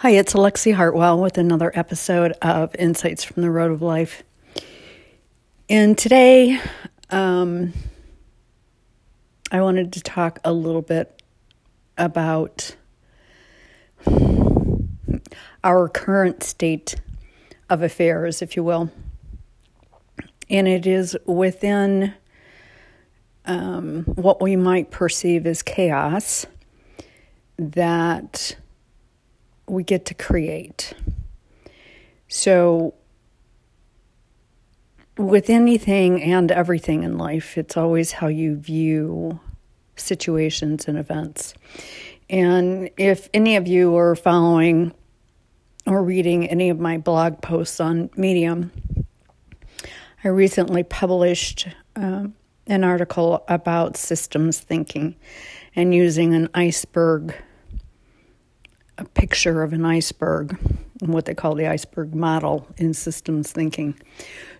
Hi, it's Alexi Hartwell with another episode of Insights from the Road of Life. And today, um, I wanted to talk a little bit about our current state of affairs, if you will. And it is within um, what we might perceive as chaos that we get to create. So, with anything and everything in life, it's always how you view situations and events. And if any of you are following or reading any of my blog posts on Medium, I recently published um, an article about systems thinking and using an iceberg a picture of an iceberg, and what they call the iceberg model in systems thinking.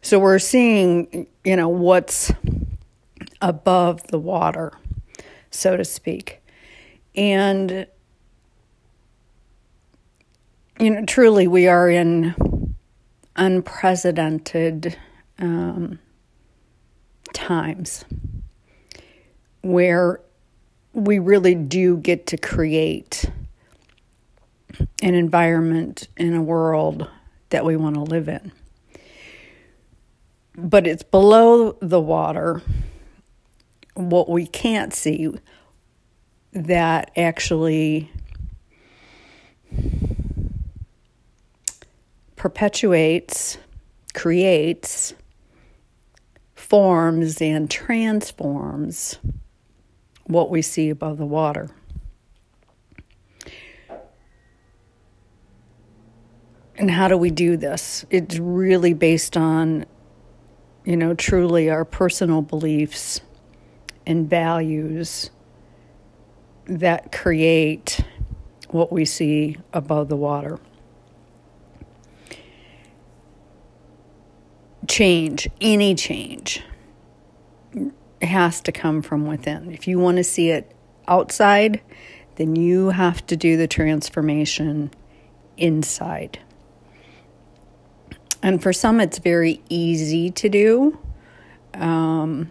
So we're seeing, you know, what's above the water, so to speak. And, you know, truly we are in unprecedented um, times where we really do get to create an environment in a world that we want to live in. But it's below the water, what we can't see, that actually perpetuates, creates, forms, and transforms what we see above the water. And how do we do this? It's really based on, you know, truly our personal beliefs and values that create what we see above the water. Change, any change, has to come from within. If you want to see it outside, then you have to do the transformation inside. And for some, it's very easy to do. Um,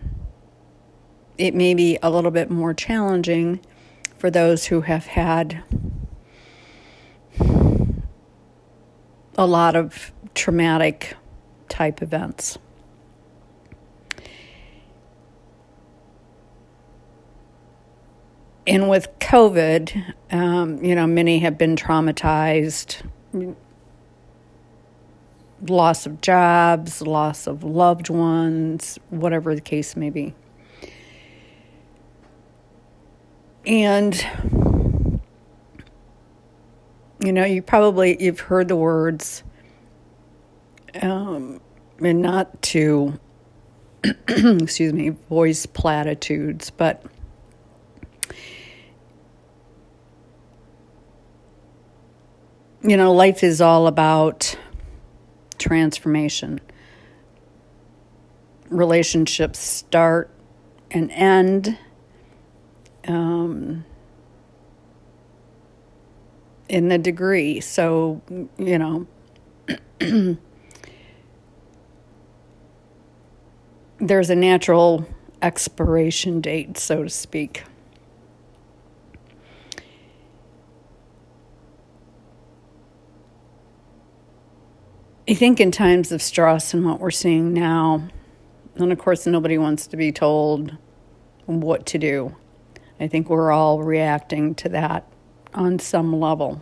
it may be a little bit more challenging for those who have had a lot of traumatic type events. And with COVID, um, you know, many have been traumatized loss of jobs, loss of loved ones, whatever the case may be. And you know, you probably you've heard the words um, and not to excuse me, voice platitudes, but you know, life is all about transformation. Relationships start and end. Um, in the degree. So, you know, there's a natural expiration date, so to speak. I think in times of stress and what we're seeing now, and of course, nobody wants to be told what to do. I think we're all reacting to that on some level.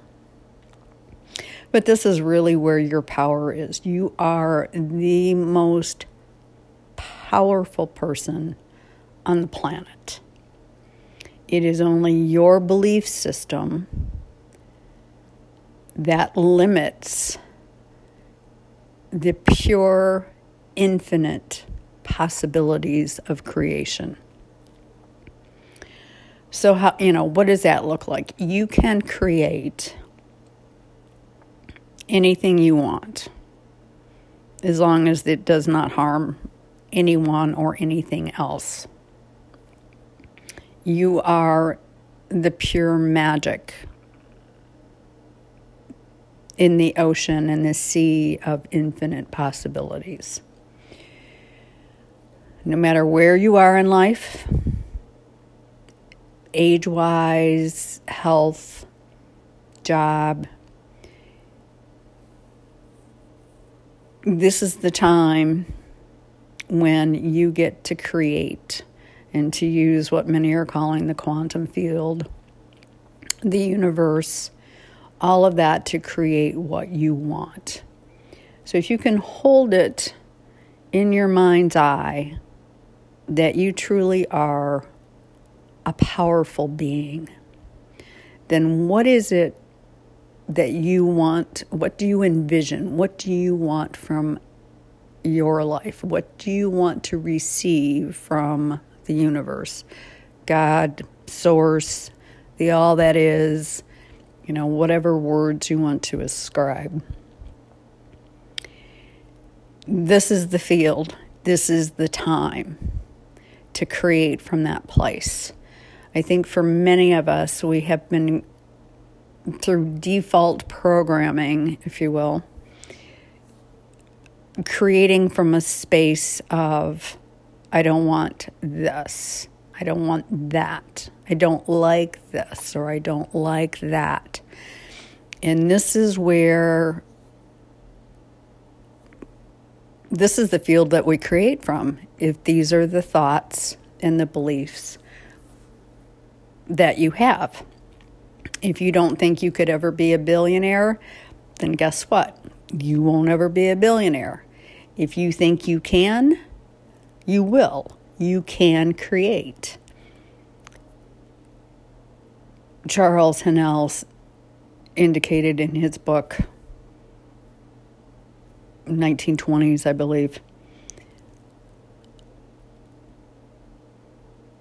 But this is really where your power is. You are the most powerful person on the planet. It is only your belief system that limits the pure, infinite possibilities of creation. So, how, you know, what does that look like? You can create anything you want as long as it does not harm anyone or anything else. You are the pure magic in the ocean and the sea of infinite possibilities. No matter where you are in life, age wise, health, job, this is the time when you get to create and to use what many are calling the quantum field, the universe, all of that to create what you want. So if you can hold it in your mind's eye that you truly are a powerful being, then what is it that you want? What do you envision? What do you want from your life? What do you want to receive from the universe? God, source, the all that is, you know, whatever words you want to ascribe. This is the field, this is the time to create from that place. I think for many of us, we have been through default programming, if you will, creating from a space of, I don't want this, I don't want that, I don't like this, or I don't like that. And this is where this is the field that we create from. If these are the thoughts and the beliefs that you have. If you don't think you could ever be a billionaire, then guess what? You won't ever be a billionaire. If you think you can, you will. You can create. Charles Haanel indicated in his book, 1920s, I believe.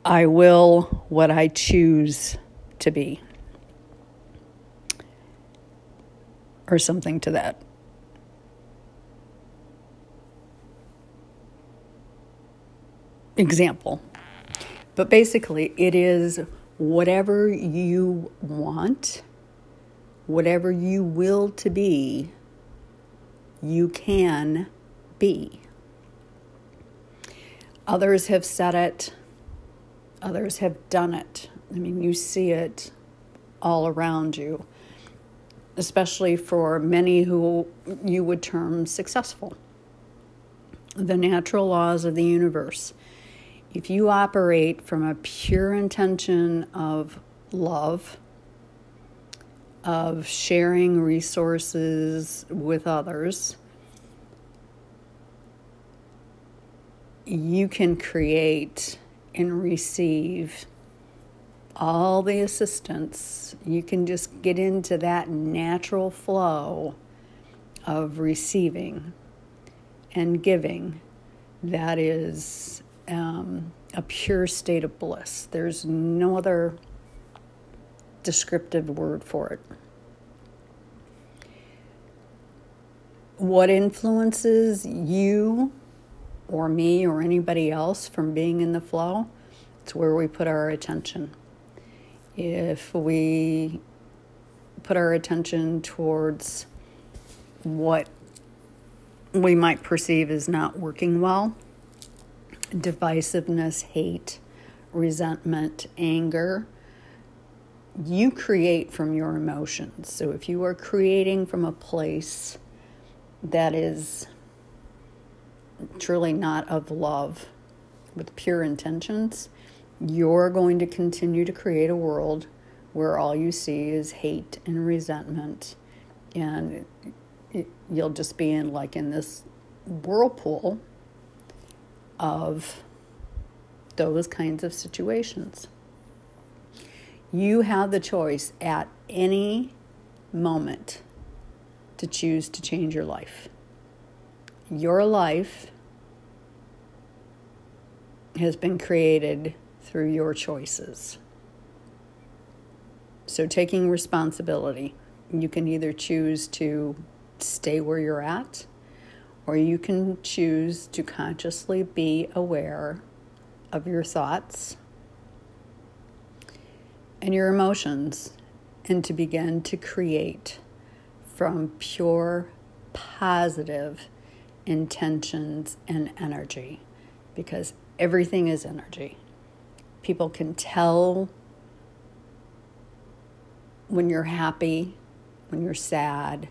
I will what I choose to be. Or something to that. Example. But basically, it is whatever you want, whatever you will to be, you can be. Others have said it, others have done it. I mean, you see it all around you, especially for many who you would term successful. The natural laws of the universe. If you operate from a pure intention of love, of sharing resources with others, you can create and receive all the assistance. You can just get into that natural flow of receiving and giving that is um, a pure state of bliss. There's no other descriptive word for it. What influences you or me or anybody else from being in the flow? It's where we put our attention. If we put our attention towards what we might perceive as not working well, divisiveness, hate, resentment, anger, you create from your emotions. So if you are creating from a place that is truly not of love with pure intentions, you're going to continue to create a world where all you see is hate and resentment and you'll just be in like in this whirlpool of those kinds of situations. You have the choice at any moment to choose to change your life. Your life has been created through your choices. So, taking responsibility, you can either choose to stay where you're at, or you can choose to consciously be aware of your thoughts and your emotions and to begin to create from pure positive intentions and energy because everything is energy. People can tell when you're happy, when you're sad.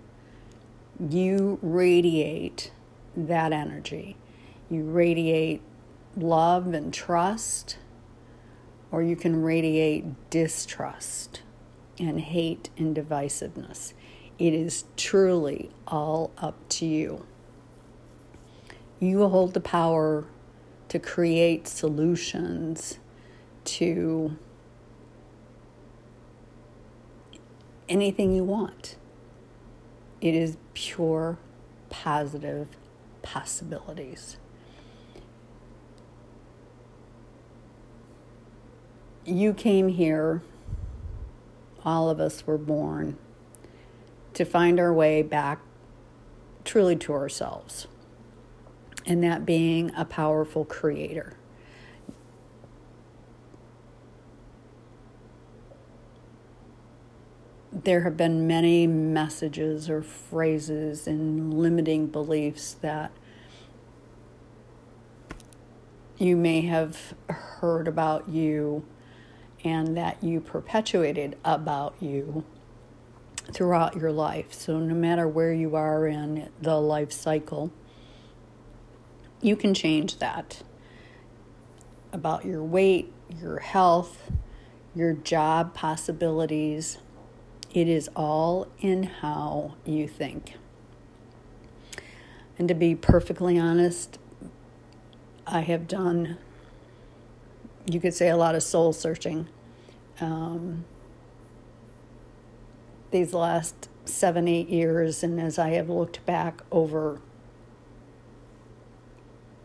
You radiate that energy. You radiate love and trust, or you can radiate distrust and hate and divisiveness. It is truly all up to you. You hold the power to create solutions to anything you want. It is pure positive possibilities. You came here, all of us were born to find our way back truly to ourselves, and that being a powerful creator. There have been many messages or phrases and limiting beliefs that you may have heard about you and that you perpetuated about you throughout your life. So, no matter where you are in the life cycle, you can change that about your weight, your health, your job possibilities. It is all in how you think. And to be perfectly honest, I have done, you could say, a lot of soul searching. Um, these last seven, eight years, and as I have looked back over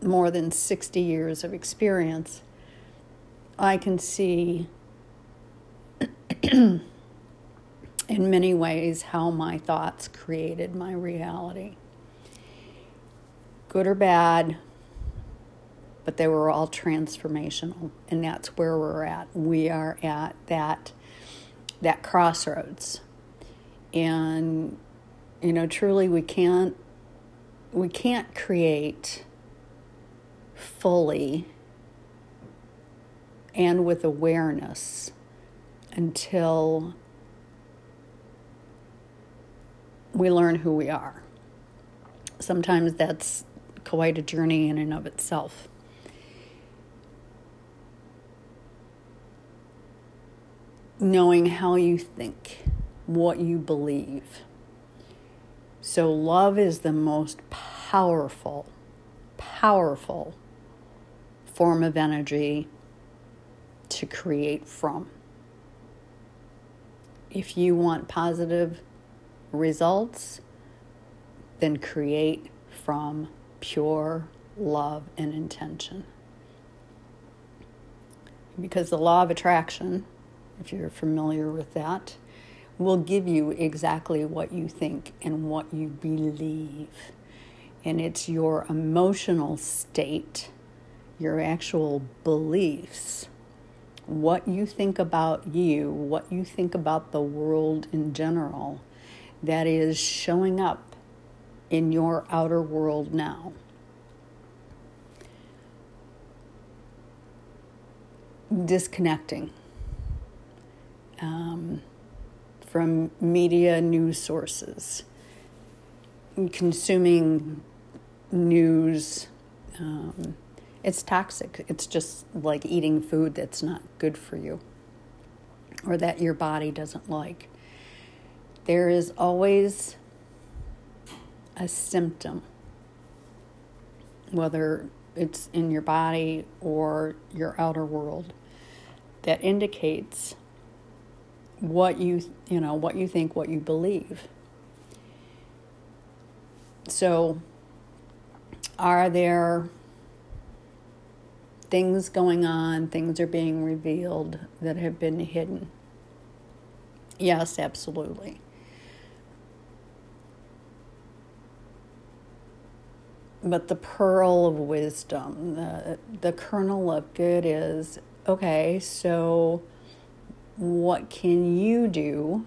more than 60 years of experience, I can see in many ways how my thoughts created my reality. Good or bad, but they were all transformational, and that's where we're at. We are at that that crossroads and you know truly we can't we can't create fully and with awareness until we learn who we are. Sometimes that's quite a journey in and of itself. Knowing how you think what you believe. So, love is the most powerful, powerful form of energy to create from. If you want positive results, then create from pure love and intention. Because the law of attraction, if you're familiar with that, will give you exactly what you think and what you believe. And it's your emotional state, your actual beliefs, what you think about you, what you think about the world in general, that is showing up in your outer world now. Disconnecting. Um, from media news sources, consuming news. Um, it's toxic. It's just like eating food that's not good for you or that your body doesn't like. There is always a symptom, whether it's in your body or your outer world, that indicates what you you know what you think what you believe. So are there things going on things are being revealed that have been hidden? Yes absolutely but the pearl of wisdom the the kernel of good is okay so what can you do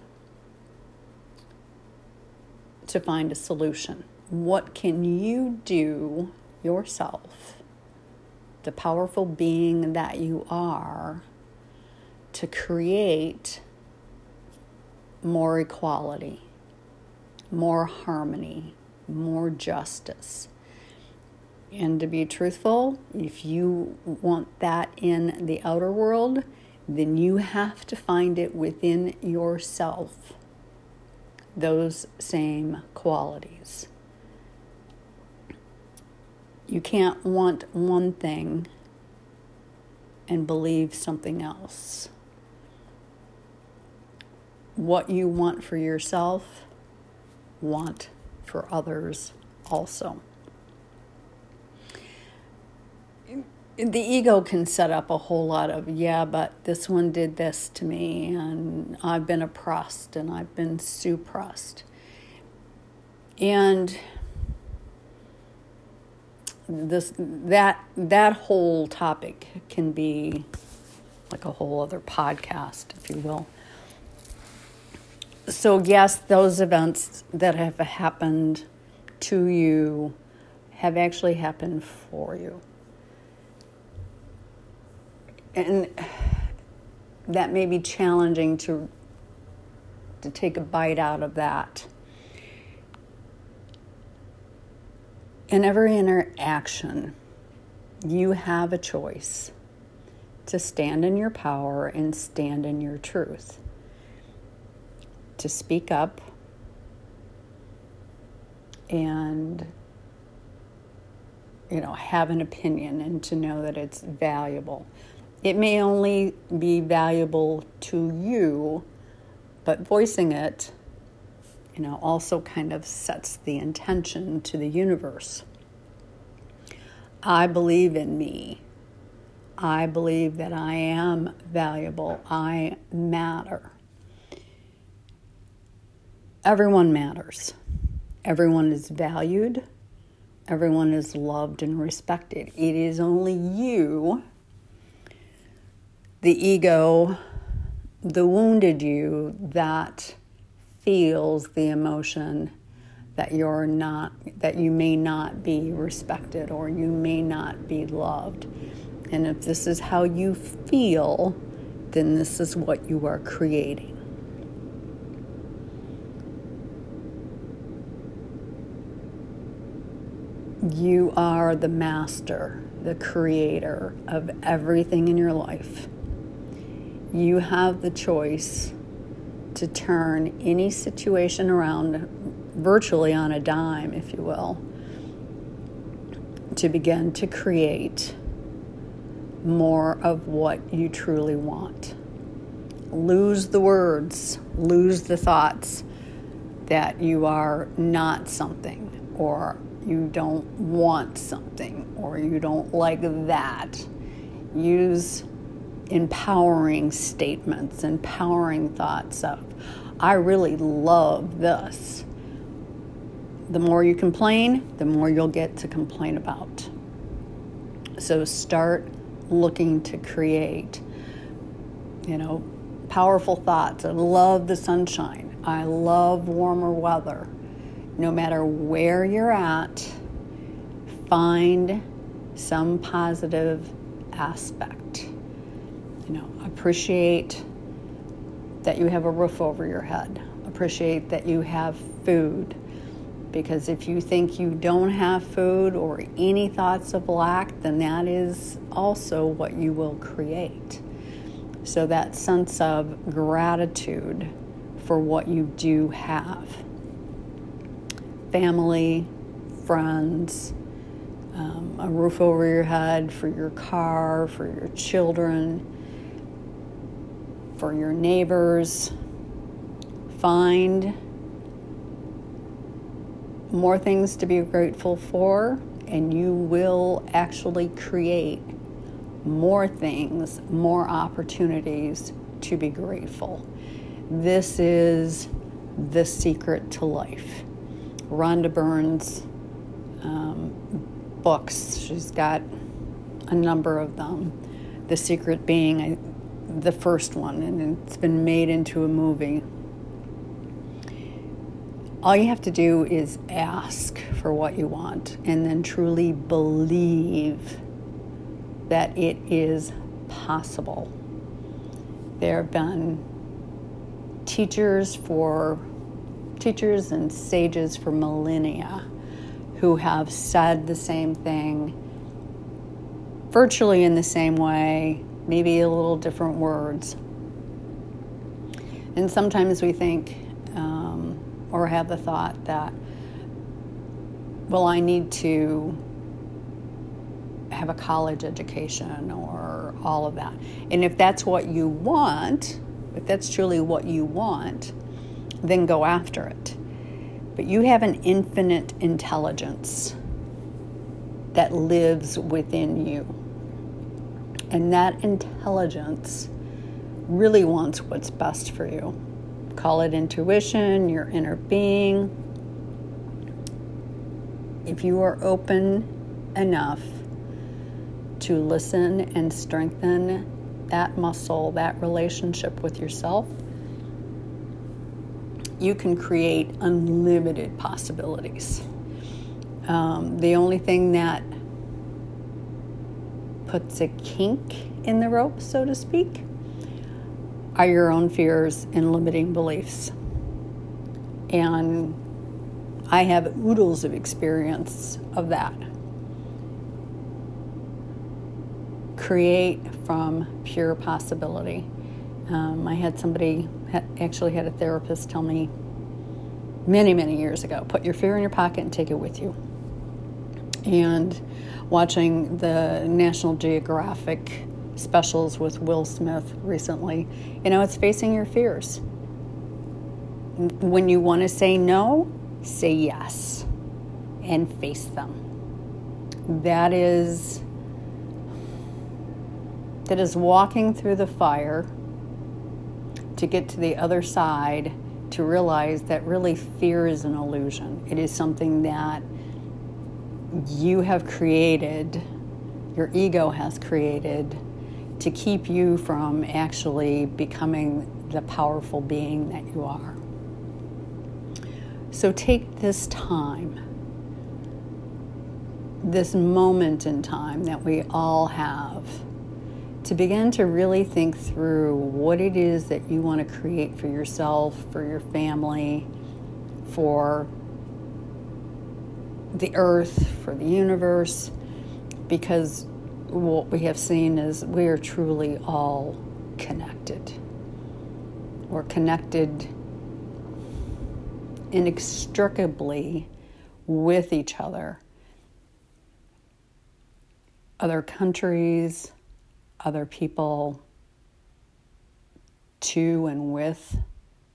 to find a solution. What can you do yourself, the powerful being that you are, to create more equality, more harmony, more justice? And to be truthful, if you want that in the outer world, then you have to find it within yourself, those same qualities. You can't want one thing and believe something else. What you want for yourself, want for others also. The ego can set up a whole lot of yeah but this one did this to me and i've been oppressed and i've been suppressed. And this that that whole topic can be like a whole other podcast if you will. So yes those events that have happened to you have actually happened for you and that may be challenging to to take a bite out of that. In every interaction, you have a choice to stand in your power and stand in your truth, to speak up and you know have an opinion and to know that it's valuable it may only be valuable to you, but voicing it, you know, also kind of sets the intention to the universe. I believe in me. I believe that I am valuable. I matter. Everyone matters. Everyone is valued. Everyone is loved and respected. It is only you the ego, the wounded you that feels the emotion that you're not that you may not be respected or you may not be loved. And if this is how you feel, then this is what you are creating. You are the master, the creator of everything in your life you have the choice to turn any situation around virtually on a dime, if you will, to begin to create more of what you truly want. Lose the words, lose the thoughts that you are not something or you don't want something or you don't like that. Use empowering statements, empowering thoughts of, I really love this. The more you complain, the more you'll get to complain about. So start looking to create, you know, powerful thoughts. I love the sunshine. I love warmer weather. No matter where you're at, find some positive aspect appreciate that you have a roof over your head, appreciate that you have food. Because if you think you don't have food or any thoughts of lack, then that is also what you will create. So, that sense of gratitude for what you do have family, friends, um, a roof over your head for your car, for your children for your neighbors. Find more things to be grateful for, and you will actually create more things, more opportunities to be grateful. This is the secret to life. Rhonda Byrne's um, books, she's got a number of them. The secret being, the first one, and it's been made into a movie. all you have to do is ask for what you want and then truly believe that it is possible. There have been teachers for teachers and sages for millennia who have said the same thing virtually in the same way, maybe a little different words. And sometimes we think um, or have the thought that, well, I need to have a college education or all of that. And if that's what you want, if that's truly what you want, then go after it. But you have an infinite intelligence that lives within you. And that intelligence really wants what's best for you. Call it intuition, your inner being. If you are open enough to listen and strengthen that muscle, that relationship with yourself, you can create unlimited possibilities. Um, the only thing that puts a kink in the rope, so to speak, are your own fears and limiting beliefs. And I have oodles of experience of that. Create from pure possibility. Um, I had somebody, actually had a therapist tell me many, many years ago put your fear in your pocket and take it with you. And watching the National Geographic specials with Will Smith recently, you know, it's facing your fears. When you want to say no, say yes and face them. That is that is walking through the fire to get to the other side to realize that really fear is an illusion. It is something that you have created, your ego has created to keep you from actually becoming the powerful being that you are. So take this time, this moment in time that we all have, to begin to really think through what it is that you want to create for yourself, for your family, for the earth, for the universe, because what we have seen is we are truly all connected. We're connected inextricably with each other. Other countries, other people, to and with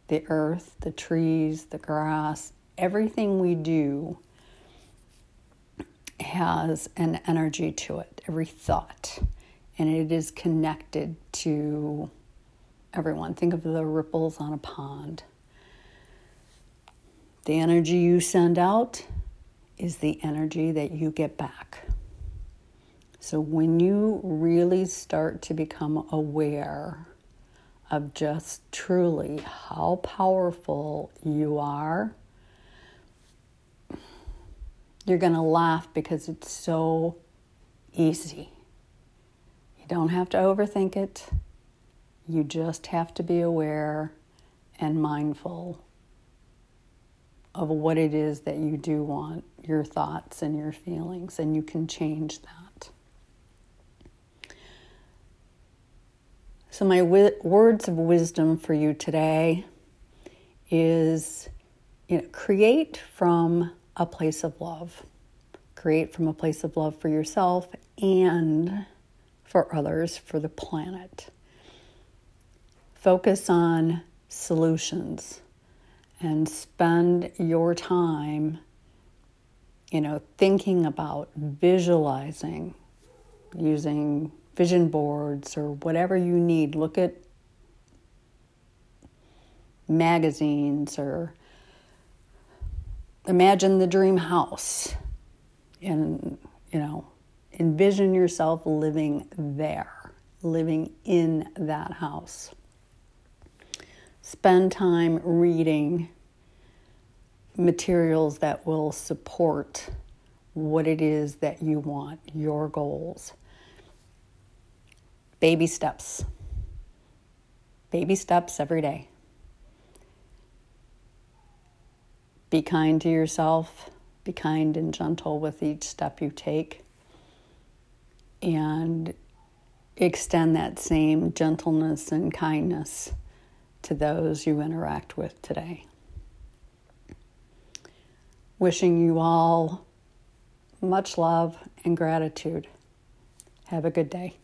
the earth, the trees, the grass, everything we do has an energy to it, every thought, and it is connected to everyone. Think of the ripples on a pond. The energy you send out is the energy that you get back. So when you really start to become aware of just truly how powerful you are you're going to laugh because it's so easy. You don't have to overthink it. You just have to be aware and mindful of what it is that you do want, your thoughts and your feelings, and you can change that. So, my wi- words of wisdom for you today is you know, create from a place of love. Create from a place of love for yourself and for others, for the planet. Focus on solutions and spend your time, you know, thinking about visualizing using vision boards or whatever you need. Look at magazines or imagine the dream house and, you know, envision yourself living there, living in that house. Spend time reading materials that will support what it is that you want, your goals. Baby steps. Baby steps every day. Be kind to yourself. Be kind and gentle with each step you take. And extend that same gentleness and kindness to those you interact with today. Wishing you all much love and gratitude. Have a good day.